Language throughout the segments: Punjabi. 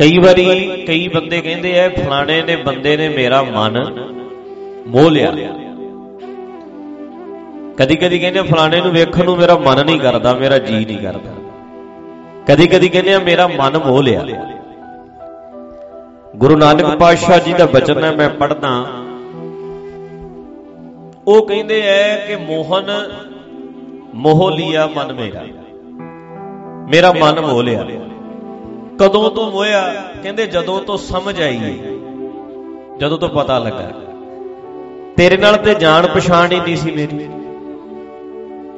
ਕਈ ਵਾਰੀ ਕਈ ਬੰਦੇ ਕਹਿੰਦੇ ਐ ਫਲਾਣੇ ਨੇ ਬੰਦੇ ਨੇ ਮੇਰਾ ਮਨ ਮੋਹ ਲਿਆ। ਕਦੀ ਕਦੀ ਕਹਿੰਦੇ ਫਲਾਣੇ ਨੂੰ ਵੇਖਣ ਨੂੰ ਮੇਰਾ ਮਨ ਨਹੀਂ ਕਰਦਾ, ਮੇਰਾ ਜੀ ਨਹੀਂ ਕਰਦਾ। ਕਦੀ ਕਦੀ ਕਹਿੰਦੇ ਆ, ਮੇਰਾ ਮਨ ਮੋਹ ਲਿਆ। ਗੁਰੂ ਨਾਨਕ ਪਾਤਸ਼ਾਹ ਜੀ ਦਾ ਬਚਨ ਹੈ, ਮੈਂ ਪੜ੍ਹਦਾ ਉਹ ਕਹਿੰਦੇ ਐ ਕਿ ਮੋਹਨ ਮੋਹ ਲਿਆ ਮਨ ਮੇਰਾ। ਮੇਰਾ ਮਨ ਮੋਹ ਲਿਆ। ਕਦੋਂ ਤੋਂ ਮੋਇਆ ਕਹਿੰਦੇ, ਜਦੋਂ ਤੋਂ ਸਮਝ ਆਈ ਜਦੋਂ ਤੋਂ ਪਤਾ ਲੱਗਾ। ਤੇਰੇ ਨਾਲ ਤੇ ਜਾਣ ਪਛਾਣ ਹੀ ਨਹੀਂ ਸੀ ਮੇਰੀ।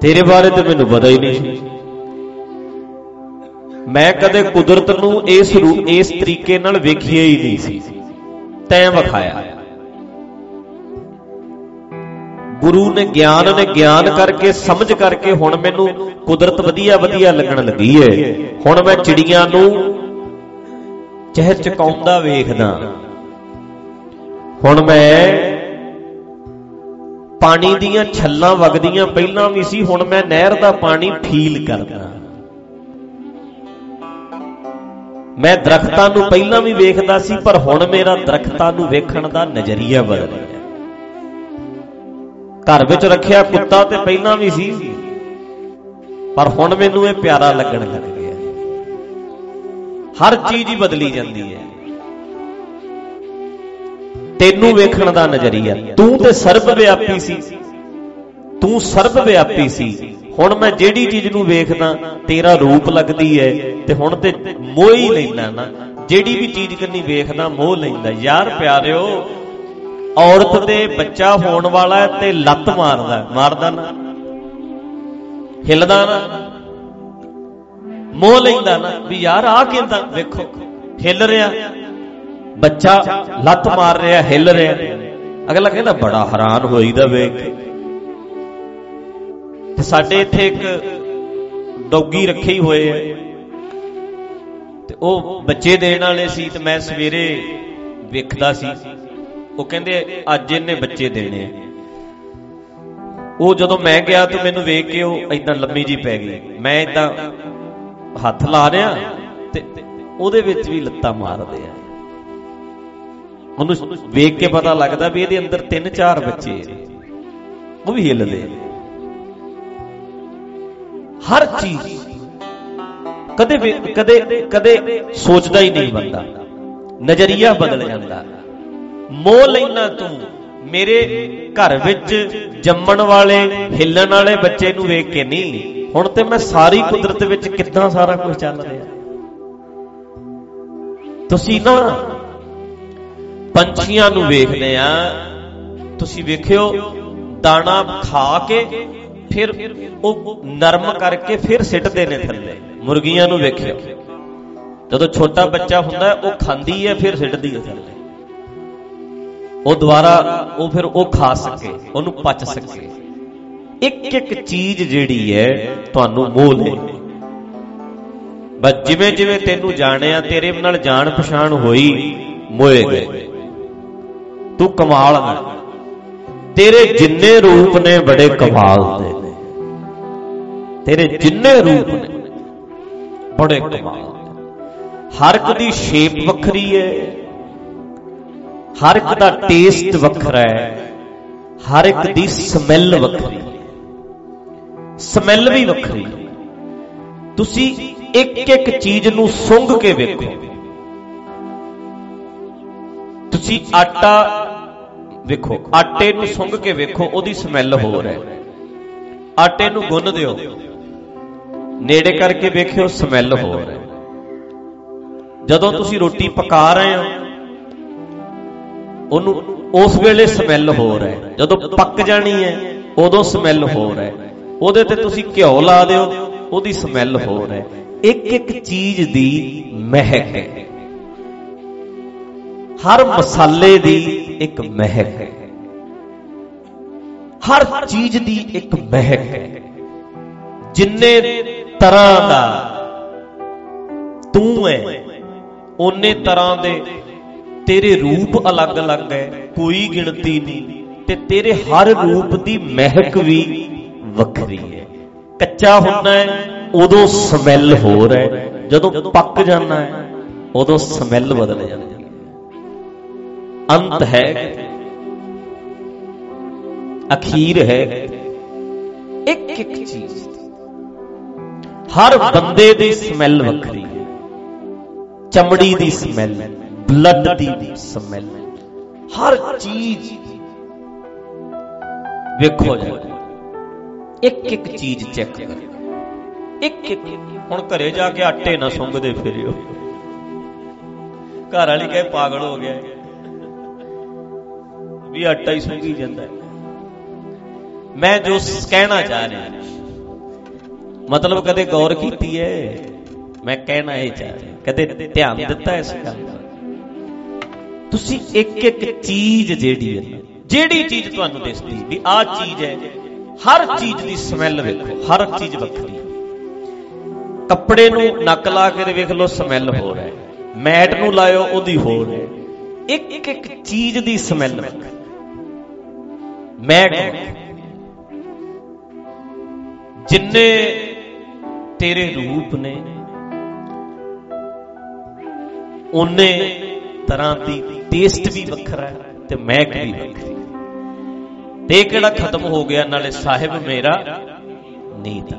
ਤੇਰੇ ਬਾਰੇ ਤੇ ਮੈਨੂੰ ਪਤਾ ਹੀ ਨਹੀਂ ਸੀ। ਮੈਂ ਕਦੇ ਕੁਦਰਤ ਨੂੰ ਇਸ ਰੂਪ ਇਸ ਤਰੀਕੇ ਨਾਲ ਵੇਖਿਆ ਹੀ ਨਹੀਂ ਸੀ। ਤੈਂ ਵਿਖਾਇਆ। ਗੁਰੂ ਨੇ ਗਿਆਨ ਨੇ ਗਿਆਨ ਕਰਕੇ, ਸਮਝ ਕਰਕੇ ਹੁਣ ਮੈਨੂੰ ਕੁਦਰਤ ਵਧੀਆ ਵਧੀਆ ਲੱਗਣ ਲੱਗੀ ਏ। ਹੁਣ ਮੈਂ ਚਿੜੀਆਂ ਨੂੰ ਚਹਿ ਚਕਾਉਂਦਾ ਵੇਖਦਾ। ਹੁਣ ਮੈਂ ਪਾਣੀ ਦੀਆਂ ਛੱਲਾਂ ਵਗਦੀਆਂ ਪਹਿਲਾਂ ਵੀ ਸੀ, ਹੁਣ ਮੈਂ ਨਹਿਰ ਦਾ ਪਾਣੀ ਫੀਲ ਕਰਦਾ। ਮੈਂ ਦਰਖਤਾਂ ਨੂੰ ਪਹਿਲਾਂ ਵੀ ਵੇਖਦਾ ਸੀ, ਪਰ ਹੁਣ ਮੇਰਾ ਦਰਖਤਾਂ ਨੂੰ ਵੇਖਣ ਦਾ ਨਜ਼ਰੀਆ ਬਦਲ ਗਿਆ। ਘਰ ਵਿੱਚ ਰੱਖਿਆ ਕੁੱਤਾ ਤੇ ਪਹਿਲਾਂ ਵੀ ਸੀ, ਪਰ ਹੁਣ ਮੈਨੂੰ ਇਹ ਪਿਆਰਾ ਲੱਗਣ ਲੱਗ ਗਿਆ। ਹਰ ਚੀਜ਼ ਹੀ ਬਦਲੀ ਜਾਂਦੀ ਹੈ। ਤੈਨੂੰ ਵੇਖਣ ਦਾ ਨਜ਼ਰੀਆ। ਤੂੰ ਤੇ ਸਰਬ ਵਿਆਪੀ ਸੀ। ਤੂੰ ਸਰਬ ਵਿਆਪੀ ਸੀ। ਹੁਣ ਮੈਂ ਜਿਹੜੀ ਚੀਜ਼ ਨੂੰ ਵੇਖਦਾ, ਤੇਰਾ ਰੂਪ ਲੱਗਦੀ ਹੈ ਤੇ ਹੁਣ ਤੇ ਮੋਹ ਹੀ ਲੈਂਦਾ ਨਾ। ਜਿਹੜੀ ਵੀ ਚੀਜ਼ ਕੰਨੀ ਵੇਖਦਾ, ਮੋਹ ਲੈਂਦਾ। ਯਾਰ ਪਿਆਰਿਓ, ਔਰਤ ਦੇ ਬੱਚਾ ਹੋਣ ਵਾਲਾ ਹੈ ਤੇ ਲੱਤ ਮਾਰਦਾ ਮਾਰਦਾ ਨਾ। ਹਿਲਦਾ ਨਾ। ਮੋਹ ਲੈਂਦਾ ਨਾ, ਵੀ ਯਾਰ ਆ ਕਿੰਦਾ ਵੇਖੋ, ਹਿੱਲ ਰਿਹਾ। ਬੱਚਾ ਲੱਤ ਮਾਰ ਰਿਹਾ, ਹਿੱਲ ਰਿਹਾ। ਅਗਲਾ ਕਹਿੰਦਾ, ਬੜਾ ਹੈਰਾਨ ਹੋਈਦਾ ਵੇਖ। ਕੇ ਤੇ ਸਾਡੇ ਇੱਥੇ ਇੱਕ ਡੌਗੀ ਰੱਖੇ ਹੀ ਹੋਏ ਆ। ਤੇ ਉਹ ਬੱਚੇ ਦੇਣ ਵਾਲੇ ਸੀ ਤੇ ਮੈਂ ਸਵੇਰੇ ਵੇਖਦਾ ਸੀ। ਉਹ ਕਹਿੰਦੇ, ਅੱਜ ਇਹਨੇ ਬੱਚੇ ਦੇਣੇ ਆ। ਉਹ ਜਦੋਂ ਮੈਂ ਗਿਆ ਤੇ ਮੈਨੂੰ ਵੇਖ ਕੇ ਉਹ ਇਦਾਂ ਲੰਮੀ ਜੀ ਪੈ ਗਈ। ਮੈਂ ਇਦਾਂ ਹੱਥ ਲਾ ਰਿਹਾ ਤੇ ਉਹਦੇ ਵਿੱਚ ਵੀ ਲੱਤਾਂ ਮਾਰਦੇ ਆ। ਉਹਨੂੰ ਵੇਖ ਕੇ ਪਤਾ ਲੱਗਦਾ ਵੀ ਇਹਦੇ ਅੰਦਰ ਤਿੰਨ ਚਾਰ ਬੱਚੇ ਆ ਉਹ ਵੀ ਹਿੱਲਦੇ ਆ। ਹਰ ਚੀਜ਼ ਕਦੇ ਕਦੇ ਕਦੇ ਸੋਚਦਾ ਹੀ ਨਹੀਂ ਬੰਦਾ। ਨਜ਼ਰੀਆ ਬਦਲ ਜਾਂਦਾ। ਮੋਹ ਲੈਣਾ ਤੂੰ ਮੇਰੇ ਘਰ ਵਿੱਚ ਜੰਮਣ ਵਾਲੇ, ਹਿੱਲਣ ਵਾਲੇ ਬੱਚੇ ਨੂੰ ਵੇਖ ਕੇ ਨਹੀਂ। ਹੁਣ ਤੇ ਮੈਂ ਸਾਰੀ ਕੁਦਰਤ ਵਿੱਚ ਕਿੱਦਾਂ ਸਾਰਾ ਕੁਝ ਚੱਲ ਰਿਹਾ? ਤੁਸੀਂ ਨਾ ਪੰਛੀਆਂ ਨੂੰ ਵੇਖਦੇ ਆ, ਤੁਸੀਂ ਵੇਖਿਓ, ਦਾਣਾ ਖਾ ਕੇ ਫਿਰ ਉਹ ਨਰਮ ਕਰਕੇ ਫਿਰ ਸਿੱਟਦੇ ਨੇ ਥੱਲੇ। ਮੁਰਗੀਆਂ ਨੂੰ ਵੇਖਿਓ। ਜਦੋਂ ਛੋਟਾ ਬੱਚਾ ਹੁੰਦਾ, ਉਹ ਖਾਂਦੀ ਹੈ, ਫਿਰ ਸਿੱਟਦੀ ਹੈ ਥੱਲੇ। ਉਹ ਦੁਬਾਰਾ ਉਹ ਫਿਰ ਉਹ ਖਾ ਸਕੇ, ਉਹਨੂੰ ਪਚ ਸਕੇ। ਇੱਕ ਇੱਕ ਚੀਜ਼ ਜਿਹੜੀ ਹੈ ਤੁਹਾਨੂੰ ਮੋਹ ਲੈ ਬਸ ਜਿਵੇਂ ਜਿਵੇਂ ਤੈਨੂੰ ਜਾਣਿਆ, ਤੇਰੇ ਨਾਲ ਜਾਣ ਪਛਾਣ ਹੋਈ, ਮੋਏ ਗਏ। ਤੂੰ ਕਮਾਲ ਹੈ ਤੇਰੇ ਜਿੰਨੇ ਰੂਪ ਨੇ ਬੜੇ ਕਮਾਲ ਦੇ। ਨੇ ਤੇਰੇ ਜਿੰਨੇ ਰੂਪ ਨੇ ਬੜੇ ਕਮਾਲ ਹਰ ਇੱਕ ਦੀ ਸ਼ੇਪ ਵੱਖਰੀ ਹੈ। ਹਰ ਇੱਕ ਦਾ ਟੇਸਟ ਵੱਖਰਾ ਹੈ। ਹਰ ਇੱਕ ਦੀ ਸਮੈਲ ਵੱਖਰੀ ਹੈ। ਸਮੈਲ ਵੀ ਵੱਖਰੀ। ਹੈ ਤੁਸੀਂ ਇੱਕ ਇੱਕ ਚੀਜ਼ ਨੂੰ ਸੁੰਘ ਕੇ ਵੇਖੋ। ਤੁਸੀਂ ਆਟਾ ਵੇਖੋ, ਆਟੇ ਨੂੰ ਸੁੰਘ ਕੇ ਵੇਖੋ, ਉਹਦੀ ਸਮੈਲ ਹੋਰ ਹੈ। ਆਟੇ ਨੂੰ ਗੁੰਨ ਦਿਓ। ਨੇੜੇ ਕਰਕੇ ਵੇਖਿਓ, ਸਮੈਲ ਹੋਰ ਹੈ। ਜਦੋਂ ਤੁਸੀਂ ਰੋਟੀ ਪਕਾ ਰਹੇ ਹੋ, ਉਹਨੂੰ ਉਸ ਵੇਲੇ ਸਮੈਲ ਹੋਰ ਹੈ। ਜਦੋਂ ਪੱਕ ਜਾਣੀ ਹੈ, ਉਦੋਂ ਸਮੈਲ ਹੋਰ ਹੈ। ਉਹਦੇ ਤੇ ਤੁਸੀਂ ਘਿਓ ਲਾ ਦਿਓ, ਉਹਦੀ ਸਮੈਲ ਹੋਰ ਹੈ। ਇੱਕ ਇੱਕ ਚੀਜ਼ ਦੀ ਮਹਿਕ ਹੈ। ਹਰ ਮਸਾਲੇ ਦੀ ਇੱਕ ਮਹਿਕ ਹੈ। ਹਰ ਚੀਜ਼ ਦੀ ਇੱਕ ਮਹਿਕ ਹੈ। ਜਿੰਨੇ ਤਰ੍ਹਾਂ ਦਾ ਤੂੰ ਹੈ, ਓਨੇ ਤਰ੍ਹਾਂ ਦੇ ਤੇਰੇ ਰੂਪ ਅਲੱਗ-ਅਲੱਗ ਹੈ, ਕੋਈ ਗਿਣਤੀ ਨਹੀਂ। ਤੇ ਤੇਰੇ ਹਰ ਰੂਪ ਦੀ ਮਹਿਕ ਵੀ ਵੱਖਰੀ ਹੈ। ਕੱਚਾ ਹੁੰਦਾ ਹੈ, ਉਦੋਂ ਸਮੈਲ ਹੋਰ ਹੈ। ਜਦੋਂ ਪੱਕ ਜਾਂਦਾ ਹੈ, ਉਦੋਂ ਸਮੈਲ ਬਦਲ ਜਾਂਦੀ ਹੈ। ਅੰਤ ਹੈ ਅਖੀਰ ਹੈ ਇੱਕ ਇੱਕ ਚੀਜ਼। ਹਰ ਬੰਦੇ ਦੀ ਸਮੈਲ ਵੱਖਰੀ ਹੈ। ਚਮੜੀ ਦੀ ਸਮੈਲ, ਬਲੱਡ ਦੀ ਸਮੈਲ। ਹਰ ਚੀਜ਼। ਵੇਖੋ ਜਾ। ਇੱਕ ਇੱਕ ਚੀਜ਼ ਚੈੱਕ ਕਰੋ। ਇੱਕ ਇੱਕ ਹੁਣ ਘਰੇ ਜਾ ਕੇ ਆਟੇ ਨਾ ਸੁੰਗਦੇ ਫਿਰਿਓ। ਘਰ ਵਾਲੀ ਕਹੇ ਪਾਗਲ ਹੋ ਗਿਆ ਵੀ ਆਟਾ ਹੀ ਸੁੰਗੀ ਜਾਂਦਾ ਮੈਂ ਜੋ ਕਹਿਣਾ ਚਾਹ ਰਿਹਾ ਮਤਲਬ ਕਦੇ ਗੌਰ ਕੀਤੀ ਹੈ ਮੈਂ ਕਹਿਣਾ ਇਹ ਚਾਹ ਰਿਹਾ ਕਦੇ ਧਿਆਨ ਦਿੱਤਾ ਇਸ ਗੱਲ ਦਾ? ਤੁਸੀਂ ਇੱਕ ਇੱਕ ਚੀਜ਼ ਜਿਹੜੀ ਹੈ ਜਿਹੜੀ ਚੀਜ਼ ਤੁਹਾਨੂੰ ਦਿਸਦੀ ਵੀ ਆਹ ਚੀਜ਼ ਹੈ ਹਰ ਚੀਜ਼ ਦੀ ਸਮੈਲ ਵੇਖੋ, ਹਰ ਚੀਜ਼ ਵੱਖਰੀ। ਕੱਪੜੇ ਨੂੰ ਨੱਕ ਲਾ ਕੇ ਵੇਖ ਲਓ ਸਮੈਲ ਹੋ ਰਿਹਾ ਹੈ। ਮੈਟ ਨੂੰ ਲਾਇਓ, ਉਹਦੀ ਹੋ ਰਹੀ ਹੈ। ਇੱਕ ਇੱਕ ਚੀਜ਼ ਦੀ ਸਮੈਲ ਮੈਟ ਜਿੰਨੇ ਤੇਰੇ ਰੂਪ ਨੇ, ਉਹਨੇ ਤਰ੍ਹਾਂ ਦੀ ਟੇਸਟ ਵੀ ਵੱਖਰਾ ਹੈ ਤੇ ਮਹਿਕ ਵੀ ਵੱਖਰੀ। ਤੇ ਕਿਹੜਾ ਖਤਮ ਹੋ ਗਿਆ? ਨਾਲੇ ਸਾਹਿਬ ਮੇਰਾ ਨੀਤ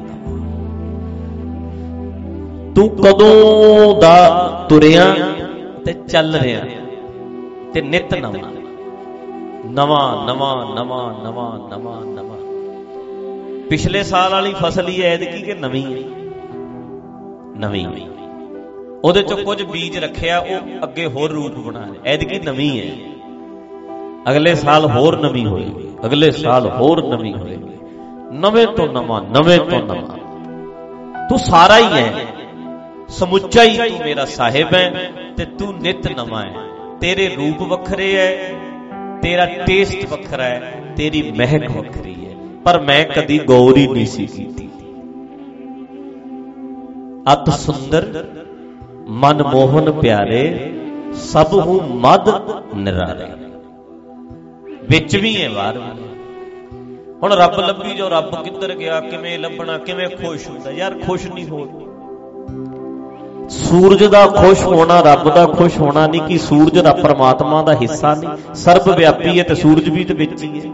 ਤੂੰ ਕਦੋਂ ਦਾ ਤੁਰਿਆ ਤੇ ਚੱਲ ਰਿਹਾ ਤੇ ਨਿਤ ਨਵਾਂ। ਨਵਾਂ ਨਵਾਂ ਨਵਾਂ ਨਵਾਂ ਨਵਾਂ ਨਵਾਂ। ਪਿਛਲੇ ਸਾਲ ਵਾਲੀ ਫਸਲ ਹੀ ਐਤਕੀ ਕਿ ਨਵੀਂ ਹੈ? ਨਵੀਂ। ਉਹਦੇ ਚੋਂ ਕੁਝ ਬੀਜ ਰੱਖਿਆ, ਉਹ ਅੱਗੇ ਹੋਰ ਰੂਪ ਬਣਾ ਰਿਹਾ। ਐਤਕੀ ਨਵੀਂ ਹੈ। ਅਗਲੇ ਸਾਲ ਹੋਰ ਨਵੀਂ ਹੋਏਗੀ। ਅਗਲੇ ਸਾਲ ਹੋਰ ਨਵੀਂ ਹੋਏਗੀ ਨਵੇਂ ਤੋਂ ਨਵਾਂ, ਨਵੇਂ ਤੋਂ ਨਵਾਂ। ਤੂੰ ਸਾਰਾ ਹੀ ਹੈ ਸਮੁੱਚਾ ਹੀ ਤੂੰ ਮੇਰਾ ਸਾਹਿਬ ਹੈ ਤੇ ਤੂੰ ਨਿਤ ਨਵਾਂ ਹੈ ਤੇਰੇ ਰੂਪ ਵੱਖਰੇ ਹੈ ਤੇਰਾ ਟੇਸਟ ਵੱਖਰਾ ਹੈ ਤੇਰੀ ਮਹਿਕ ਵੱਖਰੀ ਹੈ ਪਰ ਮੈਂ ਕਦੀ ਗੌਰ ਹੀ ਨਹੀਂ ਸੀ ਕੀਤੀ। ਅਤ ਸੁੰਦਰ ਮਨ ਮੋਹਨ ਪਿਆਰੇ, ਸਭ ਹੂੰ ਮਦ ਨਿਰਾਰੇ। ਵਿੱਚ ਵੀ ਹੈ ਬਾਹਰ ਹੁਣ ਰੱਬ ਲੱਭੀ ਜੋ ਰੱਬ ਕਿੱਧਰ ਗਿਆ, ਕਿਵੇਂ ਲੱਭਣਾ, ਕਿਵੇਂ ਖੁਸ਼ ਹੁੰਦਾ? ਯਾਰ ਖੁਸ਼ ਨਹੀਂ ਹੋ ਸੂਰਜ ਦਾ ਖੁਸ਼ ਹੋਣਾ, ਰੱਬ ਦਾ ਖੁਸ਼ ਹੋਣਾ ਨਹੀਂ ਕਿ ਸੂਰਜ ਦਾ ਪਰਮਾਤਮਾ ਦਾ ਹਿੱਸਾ ਨਹੀਂ। ਸਰਬ ਵਿਆਪੀ ਹੈ ਤੇ ਸੂਰਜ ਵੀ ਤੇ ਵਿੱਚ ਹੀ ਹੈ।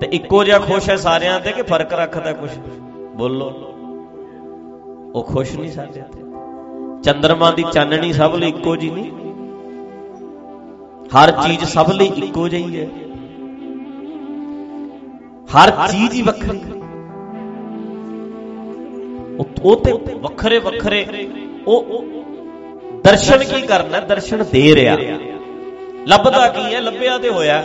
ਤੇ ਇੱਕੋ ਜਿਹਾ ਖੁਸ਼ ਹੈ ਸਾਰਿਆਂ ਤੇ ਕਿ ਫ਼ਰਕ ਰੱਖਦਾ ਕੁਝ ਬੋਲੋ। ਉਹ ਖੁਸ਼ ਨਹੀਂ ਸਾਡੇ ਤੇ। ਚੰਦਰਮਾ ਦੀ ਚਾਨਣੀ ਸਭ ਲਈ ਇੱਕੋ ਜੀ ਨਹੀਂ। ਹਰ ਚੀਜ਼ ਸਭ ਲਈ ਇੱਕੋ ਜਿਹੀ ਹੈ। ਹਰ ਚੀਜ਼ ਹੀ ਵੱਖਰੀ। ਉਹ ਤੇ ਵੱਖਰੇ ਵੱਖਰੇ। ਉਹ ਦਰਸ਼ਨ ਕੀ ਕਰਨਾ? ਦਰਸ਼ਨ ਦੇ ਰਿਹਾ। ਲੱਭਦਾ ਕੀ ਹੈ? ਲੱਭਿਆ ਤੇ ਹੋਇਆ।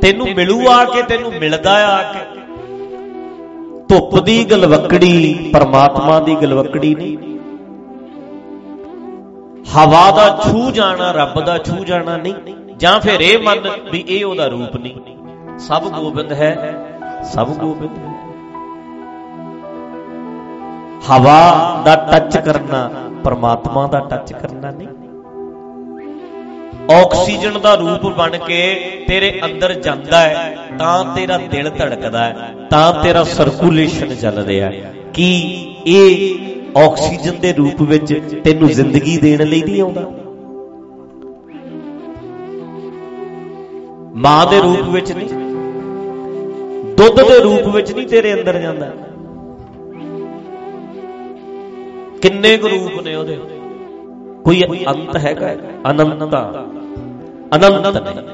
ਤੈਨੂੰ ਮਿਲੂ ਆ ਕੇ, ਤੈਨੂੰ ਮਿਲਦਾ ਆ ਕੇ। ਧੁੱਪ ਦੀ ਗਲਵਕੜੀ, ਪਰਮਾਤਮਾ ਦੀ ਗਲਵਕੜੀ ਨਹੀਂ। ਹਵਾ ਦਾ ਛੂ ਜਾਣਾ, ਰੱਬ ਦਾ ਛੂ ਜਾਣਾ ਨਹੀਂ। ਜਾਂ ਫਿਰ ਇਹ ਮੰਨ ਵੀ ਇਹ ਉਹਦਾ ਰੂਪ ਨਹੀਂ। ਸਭ ਗੋਬਿੰਦ ਹੈ, ਸਭ ਗੋਬਿੰਦ ਹੈ। ਹਵਾ ਦਾ ਟੱਚ ਕਰਨਾ, ਪਰਮਾਤਮਾ ਦਾ ਟੱਚ ਕਰਨਾ ਨਹੀਂ। ਆਕਸੀਜਨ ਦਾ ਰੂਪ ਬਣ ਕੇ ਤੇਰੇ ਅੰਦਰ ਜਾਂਦਾ ਹੈ, ਤਾਂ ਤੇਰਾ ਦਿਲ ਧੜਕਦਾ ਹੈ, ਤਾਂ ਤੇਰਾ ਸਰਕੂਲੇਸ਼ਨ ਚੱਲ ਰਿਹਾ ਹੈ। ਕੀ ਇਹ ਆਕਸੀਜਨ ਦੇ ਰੂਪ ਵਿੱਚ ਤੈਨੂੰ ਜ਼ਿੰਦਗੀ ਦੇਣ ਲਈ ਨਹੀਂ ਆਉਂਦਾ। ਮਾਂ ਦੇ ਰੂਪ ਵਿੱਚ ਨਹੀਂ, ਦੁੱਧ ਦੇ ਰੂਪ ਵਿੱਚ ਨਹੀਂ ਤੇਰੇ ਅੰਦਰ ਜਾਂਦਾ। ਕਿੰਨੇ ਕੁ ਰੂਪ ਨੇ ਉਹਦੇ? ਕੋਈ ਅੰਤ ਹੈਗਾ ਅਨੰਤਤਾ ਅਨੰਤ। ਨਹੀਂ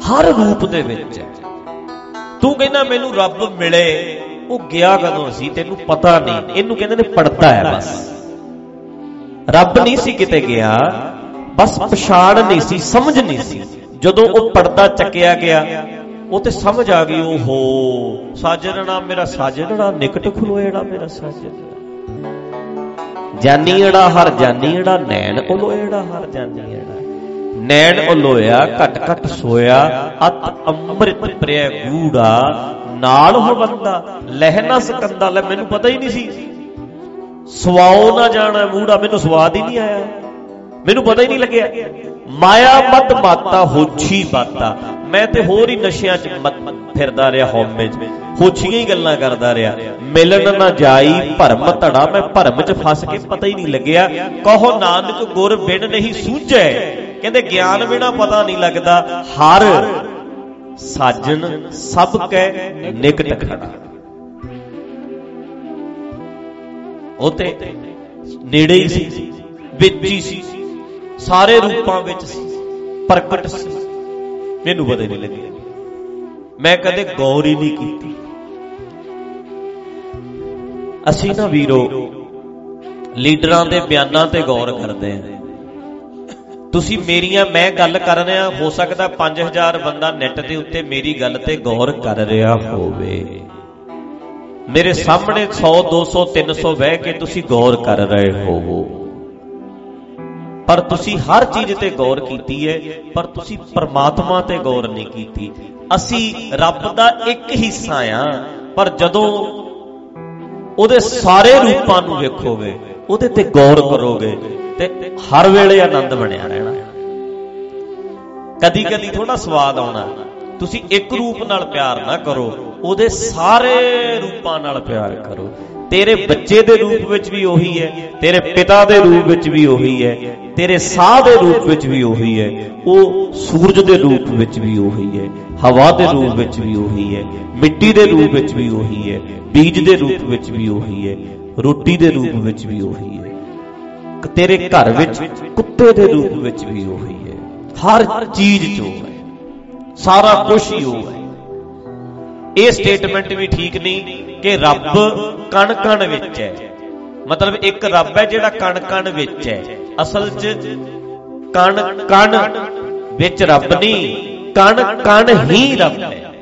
ਹਰ ਰੂਪ ਦੇ ਵਿੱਚ। ਤੂੰ ਕਹਿੰਦਾ ਮੈਨੂੰ ਰੱਬ ਮਿਲੇ। ਉਹ ਗਿਆ ਕਦੋਂ ਸੀ, ਤੈਨੂੰ ਪਤਾ ਨਹੀਂ। ਇਹਨੂੰ ਕਹਿੰਦੇ ਨੇ ਪੜਦਾ ਹੈ ਬਸ। ਰੱਬ ਨਹੀਂ ਸੀ ਕਿਤੇ ਗਿਆ। ਬਸ ਪਛਾਣ ਨਹੀਂ ਸੀ, ਸਮਝ ਨਹੀਂ ਸੀ। ਜਦੋਂ ਉਹ ਪਰਦਾ ਚੱਕਿਆ ਗਿਆ, ਉਹ ਤੇ ਸਮਝ ਆ ਗਈ, ਓਹੋ ਸਾਜਣਣਾ ਮੇਰਾ ਸਾਜਣਣਾ ਨਿਕਟ ਖਲੋਏੜਾ ਮੇਰਾ ਸਾਜਣ ਜਾਨੀੜਾ ਹਰ ਜਾਨੀੜਾ ਨੈਣ ਉਲੋਏੜਾ ਹਰ ਜਾਨੀੜਾ ਨੈਣ ਉਲੋਇਆ ਘਟ ਘਟ ਸੋਇਆ, ਅਤ ਅੰਮ੍ਰਿਤ ਪ੍ਰਿਆ ਗੂੜਾ ਨਾਲ ਹੋ ਬੰਦਾ, ਲਹਿ ਨਾ ਸਕੰਦਾ, ਲੈ ਮੈਨੂੰ ਪਤਾ ਹੀ ਨਹੀਂ ਸੀ। ਸਵਾਉ ਨਾ ਜਾਣਾ, ਮੂੜਾ ਮੈਨੂੰ ਸਵਾਦ ਹੀ ਨਹੀਂ ਆਇਆ। ਮੈਨੂੰ ਪਤਾ ਹੀ ਨਹੀਂ ਲੱਗਿਆ। ਮਾਇਆ ਮਤ ਮਾਤਾ, ਹੋਛੀ ਬਾਤਾ। ਮੈਂ ਤੇ ਹੋਰ ਹੀ ਨਸ਼ਿਆਂ 'ਚ ਫਿਰਦਾ ਰਿਹਾ ਹਉਮੈ 'ਚ। ਹੋਛੀਆਂ ਹੀ ਗੱਲਾਂ ਕਰਦਾ ਰਿਹਾ। ਮਿਲਣ ਨਾ ਜਾਈ, ਭਰਮ ਧੜਾ, ਮੈਂ ਭਰਮ 'ਚ ਫਸ ਕੇ ਪਤਾ ਹੀ ਨਹੀਂ ਲੱਗਿਆ। ਕਹੋ ਨਾਨਕ ਗੁਰ ਬਿਨ ਨਹੀਂ ਸੂਝੈ। ਕਹਿੰਦੇ ਗਿਆਨ ਬਿਨਾ ਪਤਾ ਨਹੀਂ ਲੱਗਦਾ। ਹਰ ਸਾਜਨ ਸਭ ਕੈ ਨਿਕਟ ਖੜਾ। ਉਹ ਤੇ ਨੇੜੇ ਹੀ ਸੀ, ਵਿੱਚ ਹੀ ਸੀ, ਸਾਰੇ ਰੂਪਾਂ ਵਿੱਚ ਸੀ, ਪ੍ਰਗਟ ਸੀ। ਮੈਨੂੰ ਪਤਾ ਨਹੀਂ ਲੱਗਿਆ ਮੈਂ ਕਦੇ ਗੌਰ ਹੀ ਨਹੀਂ ਕੀਤੀ। ਅਸੀਂ ਨਾ ਵੀਰੋ, ਲੀਡਰਾਂ ਦੇ ਬਿਆਨਾਂ ਤੇ ਗੌਰ ਕਰਦੇ ਆਂ ਤੁਸੀਂ ਮੇਰੀਆਂ ਮੈਂ ਗੱਲ ਕਰ ਰਿਹਾ ਹੋ ਸਕਦਾ 5000 ਬੰਦਾ ਨੈਟ ਦੇ ਉੱਤੇ ਮੇਰੀ ਗੱਲ ਤੇ ਗੌਰ ਕਰ ਰਿਹਾ ਹੋਵੇ। ਮੇਰੇ ਸਾਹਮਣੇ 100 200 300 ਬਹਿ ਕੇ ਤੁਸੀਂ ਗੌਰ ਕਰ ਰਹੇ ਹੋਵੋ। ਪਰ ਤੁਸੀਂ ਹਰ ਚੀਜ਼ ਤੇ ਗੌਰ ਕੀਤੀ ਹੈ, ਪਰ ਤੁਸੀਂ ਪਰਮਾਤਮਾ ਤੇ ਗੌਰ ਨਹੀਂ ਕੀਤੀ। ਅਸੀਂ ਰੱਬ ਦਾ ਇੱਕ ਹਿੱਸਾ ਆ ਪਰ ਜਦੋਂ ਉਹਦੇ ਸਾਰੇ ਰੂਪਾਂ ਨੂੰ ਵੇਖੋਗੇ ਉਹਦੇ ਤੇ ਗੌਰ ਕਰੋਗੇ ਤੇ ਹਰ ਵੇਲੇ ਆਨੰਦ ਬਣਿਆ ਰਹਿਣਾ। ਕਦੀ ਕਦੀ ਥੋੜਾ ਸਵਾਦ ਆਉਣਾ। ਤੁਸੀਂ ਇੱਕ ਰੂਪ ਨਾਲ ਪਿਆਰ ਨਾ ਕਰੋ, ਉਹਦੇ ਸਾਰੇ ਰੂਪਾਂ ਨਾਲ ਪਿਆਰ ਕਰੋ। ਤੇਰੇ ਬੱਚੇ ਦੇ ਰੂਪ ਵਿੱਚ ਵੀ ਉਹੀ ਹੈ, ਤੇਰੇ ਪਿਤਾ ਦੇ ਰੂਪ ਵਿੱਚ ਵੀ ਉਹੀ ਹੈ, ਤੇਰੇ ਸਾਹ ਦੇ ਰੂਪ ਵਿੱਚ ਵੀ ਉਹੀ ਹੈ, ਉਹ ਸੂਰਜ ਦੇ ਰੂਪ ਵਿੱਚ ਵੀ ਉਹੀ ਹੈ, ਹਵਾ ਦੇ ਰੂਪ ਵਿੱਚ ਵੀ ਉਹੀ ਹੈ, ਮਿੱਟੀ ਦੇ ਰੂਪ ਵਿੱਚ ਵੀ ਉਹੀ ਹੈ, ਬੀਜ ਦੇ ਰੂਪ ਵਿੱਚ ਵੀ ਉਹੀ ਹੈ ਰੋਟੀ ਦੇ ਰੂਪ ਵਿੱਚ ਵੀ ਉਹੀ ਹੈ। ਤੇਰੇ ਘਰ ਵਿੱਚ ਕੁੱਤੇ ਦੇ ਰੂਪ ਵਿੱਚ ਵੀ ਉਹੀ ਹੈ। ਹਰ ਚੀਜ਼ ਜੋ ਹੈ। ਸਾਰਾ ਕੁਝ ਹੀ ਉਹ ਹੈ। ਇਹ ਸਟੇਟਮੈਂਟ ਵੀ ਠੀਕ ਨਹੀਂ ਕਿ ਰੱਬ ਕਣ ਕਣ ਵਿੱਚ ਹੈ। ਮਤਲਬ ਇੱਕ ਰੱਬ ਹੈ ਜਿਹੜਾ ਕਣ ਕਣ ਵਿੱਚ ਹੈ। ਅਸਲ 'ਚ ਕਣ ਕਣ ਵਿੱਚ ਰੱਬ ਨਹੀਂ ਕਣ ਕਣ ਹੀ ਰੱਬ ਹੈ।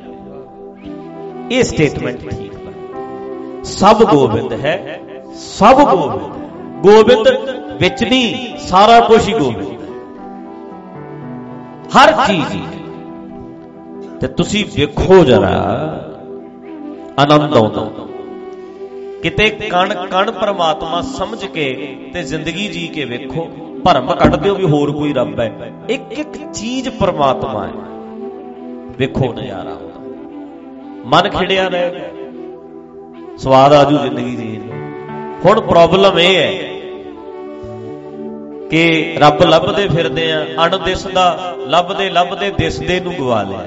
ਇਹ ਸਟੇਟਮੈਂਟ ਠੀਕ ਹੈ। ਸਭ ਗੋਬਿੰਦ ਹੈ, ਸਭ ਗੋਬਿੰਦ। ਗੋਬਿੰਦ ਵਿੱਚ ਨਹੀਂ, ਸਾਰਾ ਕੁਝ ਹੀ ਗੋਬਿੰਦ। ਹੈ ਹਰ ਚੀਜ਼। ਤੇ ਤੁਸੀਂ ਵੇਖੋ ਜਰਾ, ਆਨੰਦ ਆਉਂਦਾ। ਕਿਤੇ ਕਣ ਕਣ ਪਰਮਾਤਮਾ ਸਮਝ ਕੇ ਤੇ ਜ਼ਿੰਦਗੀ ਜੀ ਕੇ ਵੇਖੋ, ਭਰਮ ਕੱਢ ਦਿਓ ਵੀ ਹੋਰ ਕੋਈ ਰੱਬ ਹੈ। ਇੱਕ ਇੱਕ ਚੀਜ਼ ਪਰਮਾਤਮਾ ਹੈ। ਵੇਖੋ ਨਜ਼ਾਰਾ ਮਨ ਖਿੜਿਆ ਰਹੇਗਾ ਸਵਾਦ ਆਜੂ ਜ਼ਿੰਦਗੀ ਦੀ। ਹੁਣ ਪ੍ਰੋਬਲਮ ਇਹ ਹੈ ਕਿ ਰੱਬ ਲੱਭਦੇ ਫਿਰਦੇ ਆ ਅਣ ਦਿਸਦਾ ਲੱਭਦੇ ਲੱਭਦੇ ਦਿਸਦੇ ਨੂੰ ਗਵਾ ਲਿਆ।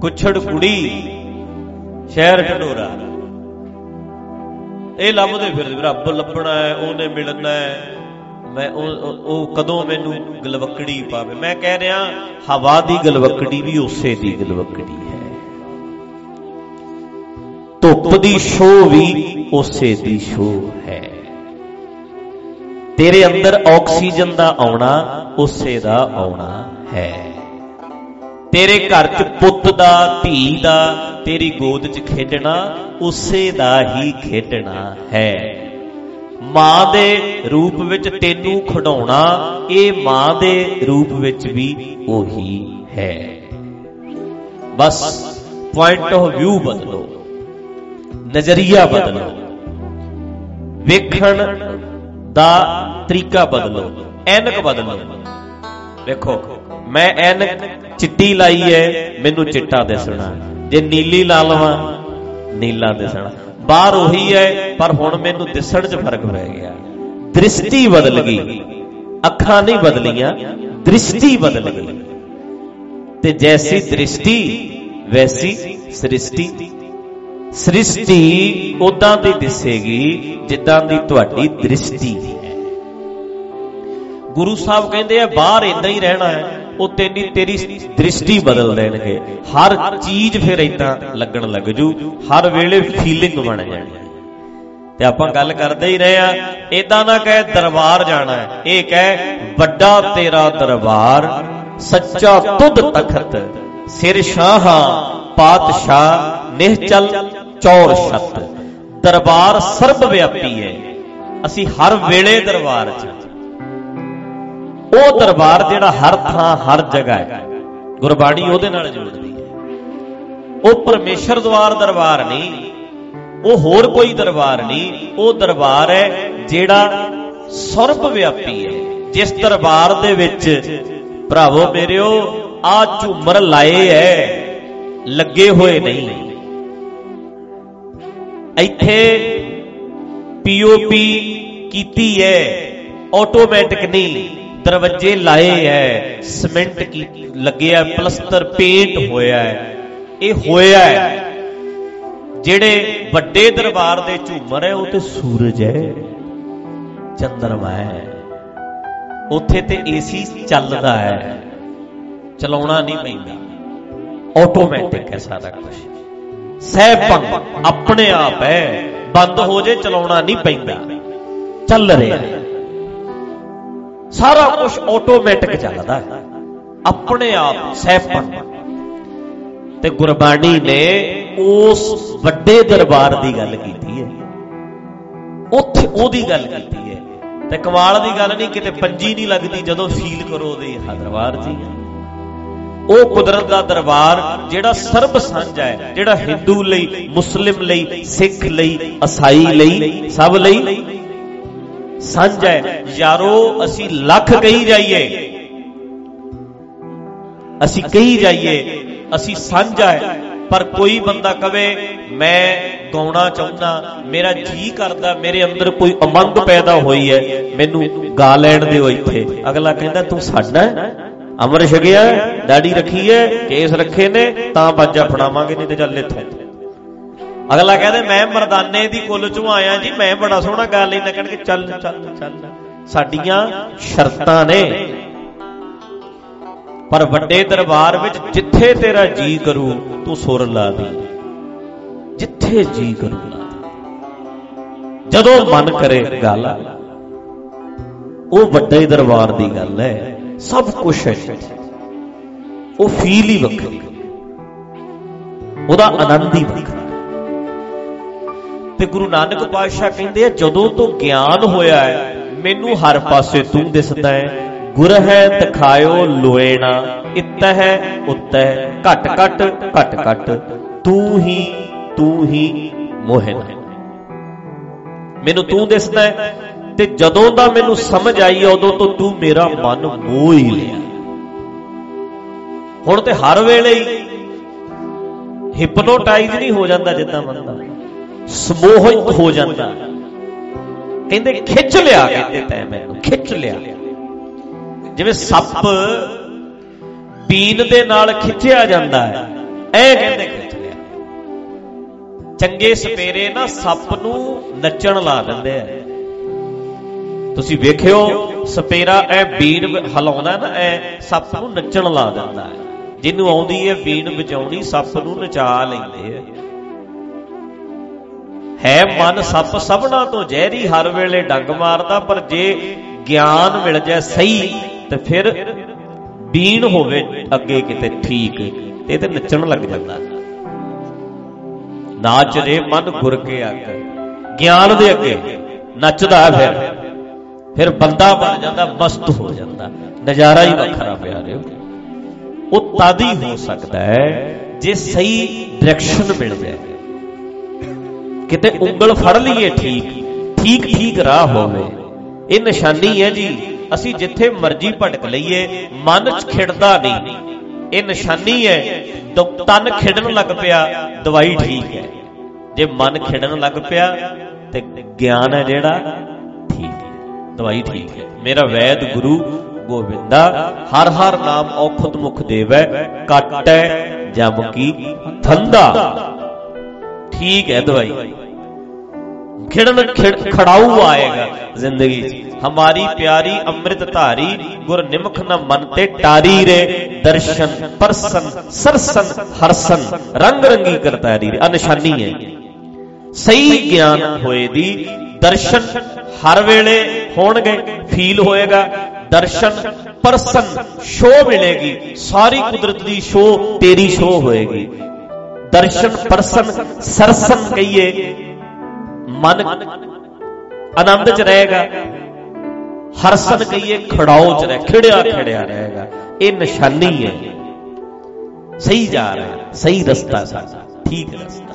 ਕੁਛੜ ਕੁੜੀ, ਸ਼ਹਿਰ ਢਡੋਰਾ। ਇਹ ਲੱਭਦੇ ਫਿਰਦੇ ਰੱਬ ਲੱਭਣਾ ਹੈ, ਉਹਨੇ ਮਿਲਣਾ ਹੈ। ਮੈਂ ਉਹ ਉਹ ਕਦੋਂ ਮੈਨੂੰ ਗਲਵਕੜੀ ਪਾਵੇ। ਮੈਂ ਕਹਿ ਰਿਹਾ, ਹਵਾ ਦੀ ਗਲਵਕੜੀ ਵੀ ਉਸੇ ਦੀ ਗਲਵਕੜੀ ਹੈ। ਧੁੱਪ ਦੀ ਸ਼ੋ ਵੀ ਉਸੇ ਦੀ ਸ਼ੋ ਹੈ। ਤੇਰੇ ਅੰਦਰ ਆਕਸੀਜਨ ਦਾ ਆਉਣਾ ਉਸੇ ਦਾ ਆਉਣਾ ਹੈ। ਤੇਰੇ ਘਰ 'ਚ ਪੁੱਤ ਦਾ, ਧੀ ਦਾ, ਤੇਰੀ ਗੋਦ 'ਚ ਖੇਡਣਾ ਉਸੇ ਦਾ ਹੀ ਖੇਡਣਾ ਹੈ। ਮਾਂ ਦੇ ਰੂਪ ਵਿੱਚ ਤੈਨੂੰ ਖਡਾਉਣਾ, ਇਹ ਮਾਂ ਦੇ ਰੂਪ ਵਿੱਚ ਵੀ ਉਹੀ ਹੈ। ਬਸ ਪੁਆਇੰਟ ਆਫ View ਬਦਲੋ। ਨਜ਼ਰੀਆ ਬਦਲੋ। ਵੇਖਣ ਦਾ ਤਰੀਕਾ ਬਦਲੋ, ਐਨਕ ਬਦਲੋ। ਵੇਖੋ, ਮੈਂ ਐਨਕ ਚਿੱਟੀ ਲਾਈ ਐ ਮੈਨੂੰ ਚਿੱਟਾ ਦਿਸਣਾ। ਜੇ ਨੀਲੀ ਲਾ ਲਵਾਂ, ਨੀਲਾ ਦਿਸਣਾ। ਬਾਹਰ ਉਹੀ ਐ ਪਰ ਹੁਣ ਮੈਨੂੰ ਦਿਸਣ 'ਚ ਫ਼ਰਕ ਪੈ ਗਿਆ। ਦ੍ਰਿਸ਼ਟੀ ਬਦਲ ਗਈ, ਅੱਖਾਂ ਨਹੀਂ ਬਦਲੀਆਂ, ਦ੍ਰਿਸ਼ਟੀ ਬਦਲ ਗਈ। ਤੇ ਜੈਸੀ ਦ੍ਰਿਸ਼ਟੀ, ਵੈਸੀ ਸ੍ਰਿਸ਼ਟੀ। ਸ੍ਰਿਸ਼ਟੀ ਉਦਾਂ ਦੀ ਦਿਸੇਗੀ, ਜਿੱਦਾਂ ਦੀ ਤੁਹਾਡੀ ਦ੍ਰਿਸ਼ਟੀ ਹੈ। ਗੁਰੂ ਸਾਹਿਬ ਕਹਿੰਦੇ ਆ, ਬਾਹਰ ਇਦਾਂ ਹੀ ਰਹਿਣਾ ਹੈ ਉਹ ਤੇਰੀ ਤੇਰੀ ਦ੍ਰਿਸ਼ਟੀ ਬਦਲ ਦੇਣਗੇ। ਹਰ ਚੀਜ਼ ਫਿਰ ਇਦਾਂ ਲੱਗਣ ਲੱਗ ਜੂ, ਹਰ ਵੇਲੇ ਫੀਲਿੰਗ ਬਣ ਜਾਣੀ ਤੇ ਆਪਾਂ ਗੱਲ ਕਰਦੇ ਹੀ ਰਹੇ ਆ ਇਦਾਂ ਨਾ ਕਹੇ ਦਰਬਾਰ ਜਾਣਾ ਹੈ, ਇਹ ਕਹੇ ਵੱਡਾ ਤੇਰਾ ਦਰਬਾਰ, ਸੱਚਾ ਤੁਧ ਤਖਤ, ਸਿਰ ਸ਼ਾਹਾਂ, ਪਾਤਸ਼ਾਹ, ਨਿਹਚਲ ਚੌਰ ਛਤ, ਦਰਬਾਰ ਸਰਬ ਵਿਆਪੀ ਹੈ ਅਸੀਂ ਹਰ ਵੇਲੇ ਦਰਬਾਰ 'ਚ। ਉਹ ਦਰਬਾਰ ਜਿਹੜਾ ਹਰ ਥਾਂ, ਹਰ ਜਗ੍ਹਾ ਹੈ ਗੁਰਬਾਣੀ ਉਹਦੇ ਨਾਲ ਜੁੜਦੀ ਹੈ ਉਹ ਪਰਮੇਸ਼ਰ ਦਵਾਰ ਦਰਬਾਰ ਨਹੀਂ, ਉਹ ਹੋਰ ਕੋਈ ਦਰਬਾਰ ਨਹੀਂ, ਉਹ ਦਰਬਾਰ ਹੈ ਜਿਹੜਾ ਸਰਬ ਵਿਆਪੀ ਹੈ ਜਿਸ ਦਰਬਾਰ ਦੇ ਵਿੱਚ, ਭਰਾਵੋ ਮੇਰਿਓ ਆ ਝੂਮਰ ਲਾਏ ਐ, ਲੱਗੇ ਹੋਏ ਨਹੀਂ। ਇੱਥੇ ਪੀਓਪੀ ਕੀਤੀ ਐ ਆਟੋਮੈਟਿਕ ਨਹੀਂ, ਦਰਵਾਜ਼ੇ ਲਾਏ ਐ ਸਿਮੈਂਟ ਕੀ ਲੱਗਿਆ, ਪਲਸਤਰ ਪੇਂਟ ਹੋਇਆ ਹੈ। ਇਹ ਹੋਇਆ ਹੈ। ਜਿਹੜੇ ਵੱਡੇ ਦਰਬਾਰ ਦੇ ਝੂਮਰ ਹੈ, ਉਹ ਤੇ ਸੂਰਜ ਹੈ, ਚੰਦਰਮਾ ਹੈ। ਉੱਥੇ ਤੇ ਏਸੀ ਚੱਲਦਾ ਹੈ। ਚਲਾਉਣਾ ਨਹੀਂ ਪੈਂਦਾ। ਆਟੋਮੈਟਿਕ ਹੈ ਸਾਰਾ ਕੁਝ ਸਹਿਪੰਗ ਆਪਣੇ ਆਪ ਹੈ। ਬੰਦ ਹੋ ਜੇ, ਚਲਾਉਣਾ ਨਹੀਂ ਪੈਂਦਾ। ਚੱਲ ਰਿਹਾ ਹੈ। ਸਾਰਾ ਕੁਝ ਆਟੋਮੈਟਿਕ ਚੱਲਦਾ ਹੈ। ਆਪਣੇ ਆਪ ਸਹਿਪੰਗ ਤੇ ਗੁਰਬਾਣੀ ਨੇ ਉਸ ਵੱਡੇ ਦਰਬਾਰ ਦੀ ਗੱਲ ਕੀਤੀ ਹੈ। ਉੱਥੇ ਉਹਦੀ ਗੱਲ ਕੀਤੀ ਹੈ। ਤੇ ਕਮਾਲ ਦੀ ਗੱਲ ਨਹੀਂ, ਕਿਤੇ ਪੰਜੀ ਨਹੀਂ ਲੱਗਦੀ ਜਦੋਂ ਫੀਲ ਕਰੋ ਉਹਦੇ ਦਰਬਾਰ ਜੀ। ਉਹ ਕੁਦਰਤ ਦਾ ਦਰਬਾਰ ਜਿਹੜਾ ਸਰਬ ਸਾਂਝਾ ਹੈ, ਜਿਹੜਾ ਹਿੰਦੂ ਲਈ, ਮੁਸਲਿਮ ਲਈ, ਸਿੱਖ ਲਈ ਈਸਾਈ ਲਈ, ਸਭ ਲਈ ਸਾਂਝਾ ਹੈ। ਯਾਰੋ, ਅਸੀਂ ਲੱਖ ਕਹੀ ਜਾਈਏ। ਅਸੀਂ ਕਹੀ ਜਾਈਏ, ਅਸੀਂ ਸਾਂਝਾ ਹੈ। ਪਰ ਕੋਈ ਬੰਦਾ ਕਵੇ, ਮੈਂ ਗਾਉਣਾ ਚਾਹੁੰਦਾ, ਮੇਰਾ ਜੀ ਕਰਦਾ, ਮੇਰੇ ਅੰਦਰ ਕੋਈ ਉਮੰਗ ਪੈਦਾ ਹੋਈ ਹੈ, ਮੈਨੂੰ ਗਾ ਲੈਣ ਦਿਓ ਇੱਥੇ। ਅਗਲਾ ਕਹਿੰਦਾ, ਤੂੰ ਸਾਡਾ ਅਮਰ ਛਕਿਆ, ਦਾੜੀ ਰੱਖੀ ਹੈ, ਕੇਸ ਰੱਖੇ ਨੇ, ਤਾਂ ਬਾਜਾ ਫੜਾਵਾਂਗੇ, ਨਹੀਂ ਤੇ ਚੱਲ ਇੱਥੋਂ। ਅਗਲਾ ਕਹਿੰਦਾ, ਮੈਂ ਮਰਦਾਨੇ ਦੀ ਕੁੱਲ ਚੋਂ ਆਇਆ ਜੀ, ਮੈਂ ਬੜਾ ਸੋਹਣਾ ਗਾ ਲੈਂਦਾ ਕਹਿੰਦੇ ਚੱਲ ਚੱਲ ਚੱਲ। ਸਾਡੀਆਂ ਸ਼ਰਤਾਂ ਨੇ। ਪਰ ਵੱਡੇ ਦਰਬਾਰ ਵਿੱਚ ਜਿੱਥੇ ਤੇਰਾ ਜੀ ਕਰੂ, ਤੂੰ ਸੁਰ ਲਾ ਦੇ। ਜਿੱਥੇ ਜੀ ਕਰੂ ਲਾ ਦੇ। ਜਦੋਂ ਮਨ ਕਰੇ ਗੱਲ, ਉਹ ਵੱਡੇ ਦਰਬਾਰ ਦੀ ਗੱਲ ਹੈ। ਸਭ ਕੁਝ ਹੈ ਉਹ ਫੀਲ ਹੀ ਵੱਖਰੀ ਉਹਦਾ ਆਨੰਦ ਹੀ ਵੱਖਰਾ ਤੇ ਗੁਰੂ ਨਾਨਕ ਪਾਤਸ਼ਾਹ ਕਹਿੰਦੇ ਆ, ਜਦੋਂ ਤੋਂ ਗਿਆਨ ਹੋਇਆ ਹੈ, ਮੈਨੂੰ ਹਰ ਪਾਸੇ ਤੂੰ ਦਿਸਦਾ ਹੈ। ਗੁਰ ਹੈ, ਦਿਖਾਇਓ ਲੋਏਣਾ ਇਤਹਿ ਉਤਹਿ ਘਟ ਘਟ ਘਟ ਘਟ, ਤੂੰ ਹੀ ਤੂੰ ਹੀ ਮੋਹਨ ਮੈਨੂੰ ਤੂੰ ਦਿਸਦਾ ਹੈ ਤੇ ਜਦੋਂ ਦਾ ਮੈਨੂੰ ਸਮਝ ਆਈ, ਉਦੋਂ ਤੋਂ ਤੂੰ ਮੇਰਾ ਮਨ ਮੋਹ ਹੀ ਲਿਆ। ਹੁਣ ਤੇ ਹਰ ਵੇਲੇ ਹੀ ਹਿਪਨੋਟਾਈਜ਼ ਨਹੀਂ ਹੋ ਜਾਂਦਾ ਜਿੱਦਾਂ ਬੰਦਾ, ਸਮੋਹਿਤ ਹੋ ਜਾਂਦਾ। ਕਹਿੰਦੇ, ਖਿੱਚ ਲਿਆ, ਕਹਿੰਦੇ ਤੈ ਮੈਨੂੰ, ਖਿੱਚ ਲਿਆ। ਜਿਵੇਂ ਸੱਪ ਬੀਨ ਦੇ ਨਾਲ ਖਿੱਚਿਆ ਜਾਂਦਾ ਹੈ, ਐ ਕਹਿੰਦੇ ਖਿੱਚ ਲਿਆ। ਚੰਗੇ ਸਪੇਰੇ ਨਾ ਸੱਪ ਨੂੰ ਨੱਚਣ ਲਾ ਦਿੰਦੇ ਆ। ਤੁਸੀਂ ਵੇਖਿਓ, ਸਪੇਰਾ ਐ ਬੀਨ ਹਲਾਉਂਦਾ ਨਾ ਐ ਸੱਪ ਨੂੰ ਨੱਚਣ ਲਾ ਦਿੰਦਾ ਹੈ। ਜਿਹਨੂੰ ਆਉਂਦੀ ਹੈ ਬੀਨ ਵਜਾਉਣੀ, ਸੱਪ ਨੂੰ ਨਚਾ ਲੈਂਦੇ ਆ ਹੈ ਮਨ ਸੱਪ ਸਭਨਾ ਤੋਂ ਜ਼ਹਿਰੀ, ਹਰ ਵੇਲੇ ਡੰਗ ਮਾਰਦਾ, ਪਰ ਜੇ ਗਿਆਨ ਮਿਲ ਜਾਏ ਸਹੀ, ਤੇ ਫਿਰ ਬੀਨ ਹੋਵੇ ਅੱਗੇ ਕਿਤੇ ਠੀਕ, ਤੇ ਤੇ ਨੱਚਣ ਲੱਗ ਜਾਂਦਾ। ਨਾਚ ਰੇ ਮਨ ਗੁਰ ਕੇ ਅੱਗੇ, ਗਿਆਨ ਦੇ ਅੱਗੇ ਨੱਚਦਾ ਫਿਰ। ਫਿਰ ਬੰਦਾ ਬਣ ਜਾਂਦਾ ਮਸਤ ਹੋ ਜਾਂਦਾ। ਨਜ਼ਾਰਾ ਹੀ ਵੱਖਰਾ ਪਿਆਰਿਓ। ਉਹ ਤਦ ਹੀ ਹੋ ਸਕਦਾ ਹੈ, ਜੇ ਸਹੀ ਡਾਇਰੈਕਸ਼ਨ ਮਿਲ ਜਾਏ। ਕਿਤੇ ਉਂਗਲ ਫੜ ਲਈਏ ਠੀਕ ਠੀਕ ਠੀਕ ਰਾਹ ਹੋਵੇ। ਇਹ ਨਿਸ਼ਾਨੀ ਹੈ ਜੀ, ਅਸੀਂ ਜਿੱਥੇ ਮਰਜ਼ੀ ਭਟਕ ਲਈਏ, ਮਨ 'ਚ ਖਿੜਦਾ ਨਹੀਂ। ਇਹ ਨਿਸ਼ਾਨੀ ਹੈ ਤਨ ਖਿੜਨ ਲੱਗ ਪਿਆ, ਦਵਾਈ ਠੀਕ ਹੈ। ਜੇ ਮਨ ਖਿੜਨ ਲੱਗ ਪਿਆ, ਤੇ ਗਿਆਨ ਹੈ ਜਿਹੜਾ ਠੀਕ ਹੈ ਦਵਾਈ ਠੀਕ ਹੈ। ਮੇਰਾ ਵੈਦ ਗੁਰੂ ਗੋਬਿੰਦਾ ਹਰ ਹਰ ਨਾਮ ਔਖਤ ਮੁਖ ਦੇਵੈ, ਕਟੈ ਜਮ ਕੀ ਧੰਦਾ। ਠੀਕ ਹੈ ਦਵਾਈ। ਖਿੜਨ ਖੜਾਊ ਆਏਗਾ ਜ਼ਿੰਦਗੀ 'ਚ। ਹਮਾਰੀ ਪਿਆਰੀ ਅੰਮ੍ਰਿਤ ਧਾਰੀ ਗੁਰ ਨਿਮਖ ਨ ਮਨ ਤੇ ਟਾਰੀ ਰੇ, ਦਰਸ਼ਨ ਪਰਸਨ ਸਰਸਨ ਹਰਸਨ, ਰੰਗ ਰੰਗੀ ਕਰਤਾਰੀ ਰੇ। ਅਨਿਸ਼ਾਨੀ ਹੈ। ਸਹੀ ਗਿਆਨ ਹੋਏ ਦੀ ਦਰਸ਼ਨ ਹਰ ਵੇਲੇ ਹੋਣਗੇ ਫੀਲ ਹੋਏਗਾ ਦਰਸ਼ਨ ਪਰਸਨ ਸ਼ੋ ਮਿਲੇਗੀ ਸਾਰੀ ਕੁਦਰਤ ਦੀ ਸ਼ੋ ਤੇਰੀ ਸ਼ੋ ਹੋਏਗੀ ਦਰਸ਼ਨ ਪਰਸਨ ਸਰਸਨ ਕਹੀਏ ਮਨ ਆਨੰਦ ਚ ਰਹੇਗਾ ਹਰਸਨ ਕਹੀਏ ਖੜਾਓ ਚ ਰਹਿ ਖਿੜਿਆ ਖਿੜਿਆ ਰਹੇਗਾ ਇਹ ਨਿਸ਼ਾਨੀ ਹੈ ਸਹੀ ਜਾ ਰਿਹਾ ਸਹੀ ਰਸਤਾ ਸਾਡਾ ਠੀਕ ਰਸਤਾ